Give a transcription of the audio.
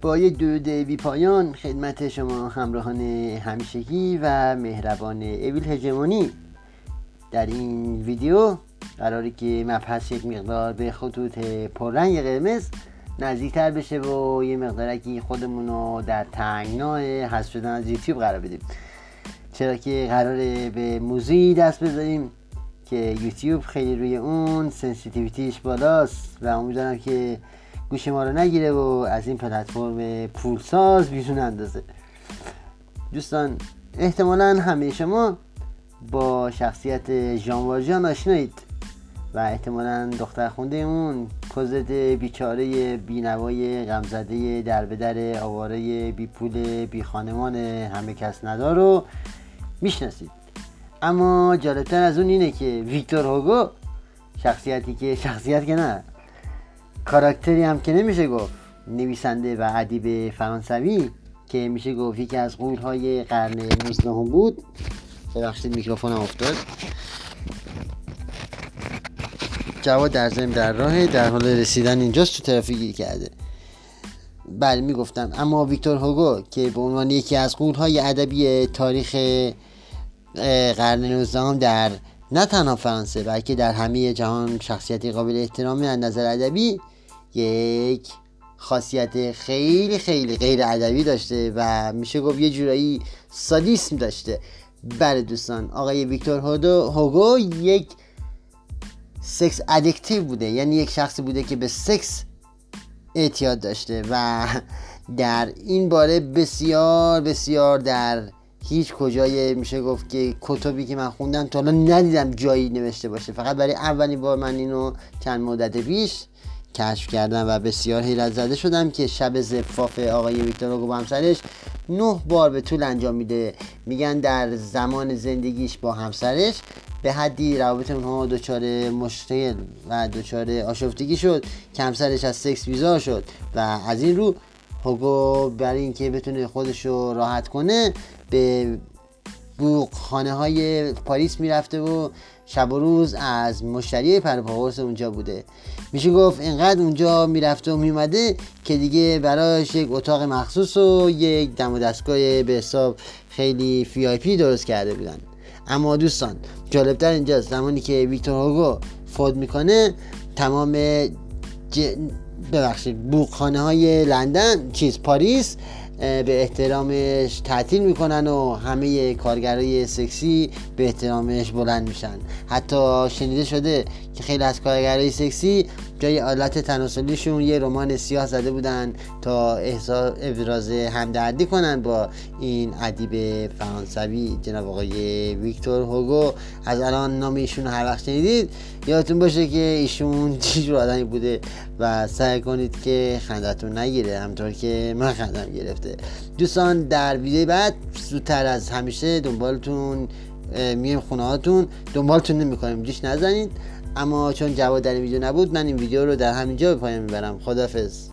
با یه درود بی پایان خدمت شما همراهان همیشگی و مهربان Evil Hegemony در این ویدیو قراری که مبحث یک مقدار به خطوط پررنگ قرمز نزدیکتر بشه و یه مقدارکی خودمون رو در تنگناه حذف شدن از یوتیوب قرار بدیم. چرا که قراره به موضوعی دست بذاریم که یوتیوب خیلی روی اون sensitivity ش بالاست و امیدوارم که گوش ما رو نگیره و از این پلتفرم پولساز بیرون اندازه. دوستان احتمالا همه شما با شخصیت ژان آشنایید و احتمالا دختر خونده اون کزد بیچاره بینوای غمزده در به در آواره بی پول بی خانمان همه کس ندار رو می‌شناسید. اما جالبتر از اون اینه که ویکتور هوگو شخصیتی که شخصیت که نه کاراکتری هم که نمیشه گفت. نویسنده و ادیب فرانسوی که میشه گفت یکی از های قرن 19 بود. ببخشید میکروفونم افتاد. جواد در زمین در راه در حال رسیدن اینجاست تو ترافیک کرده. بله می‌گفتم اما ویکتور هوگو که به عنوان یکی از های ادبی تاریخ قرن 19 در نه تنها فرانسه بلکه در همه جهان شخصیتی قابل احترامی از نظر ادبی یک خاصیت خیلی خیلی غیر ادبی داشته و میشه گفت یه جورایی سادیسم داشته. بله دوستان آقای ویکتور هوگو یک سکس ادکتیو بوده. یعنی یک شخصی بوده که به سکس اعتیاد داشته و در این باره بسیار بسیار در هیچ کجای میشه گفت که کتبی که من خوندم تا حالا ندیدم جایی نوشته باشه. فقط برای اولین بار من اینو چند مدت پیش کشف کردم و بسیار حیرت زده شدم که شب زفاف آقای ویکتور هوگو با همسرش نه بار به طول انجام میده. میگن در زمان زندگیش با همسرش به حدی روابط اونها دچار مشکل و دچار آشفتگی شد. که همسرش از سکس بیزار شد و از این رو هوگو برای اینکه بتونه خودش رو راحت کنه به بوق خانه های پاریس می‌رفته و شب و روز از مشتری پر و پا قرص اونجا بوده. میشه گفت اینقدر اونجا می‌رفته و میومده که دیگه برایش یک اتاق مخصوص و یک دم و دستگاه به حساب خیلی فی درست کرده بودن. اما دوستان جالبتر اینجاست زمانی که ویکتور هوگو فوت می‌کنه تمام ج... ببخشید بوقخانه های لندن چیز پاریس به احترامش تعطیل می‌کنن و همه کارگرای سکسی به احترامش بلند میشن. حتی شنیده شده که خیلی از کارگرای سکسی جای آلت تناسلیشون یه رمان سیاه زده بودن تا ابراز همدردی کنن با این ادیب فرانسوی جناب آقای ویکتور هوگو. از الان نام ایشون هر وقت شنیدید یادتون باشه که ایشون چی آدمی بوده و سعی کنید که خندتون نگیره همطور که من خندم گرفته. دوستان در ویدیو بعد زودتر از همیشه دنبالتون میایم خونه هاتون دنبالتون نمی‌کنیم دیش نزنید. اما چون جواد در این ویدیو نبود من این ویدیو رو در همینجا به پایان می‌برم. خدافظ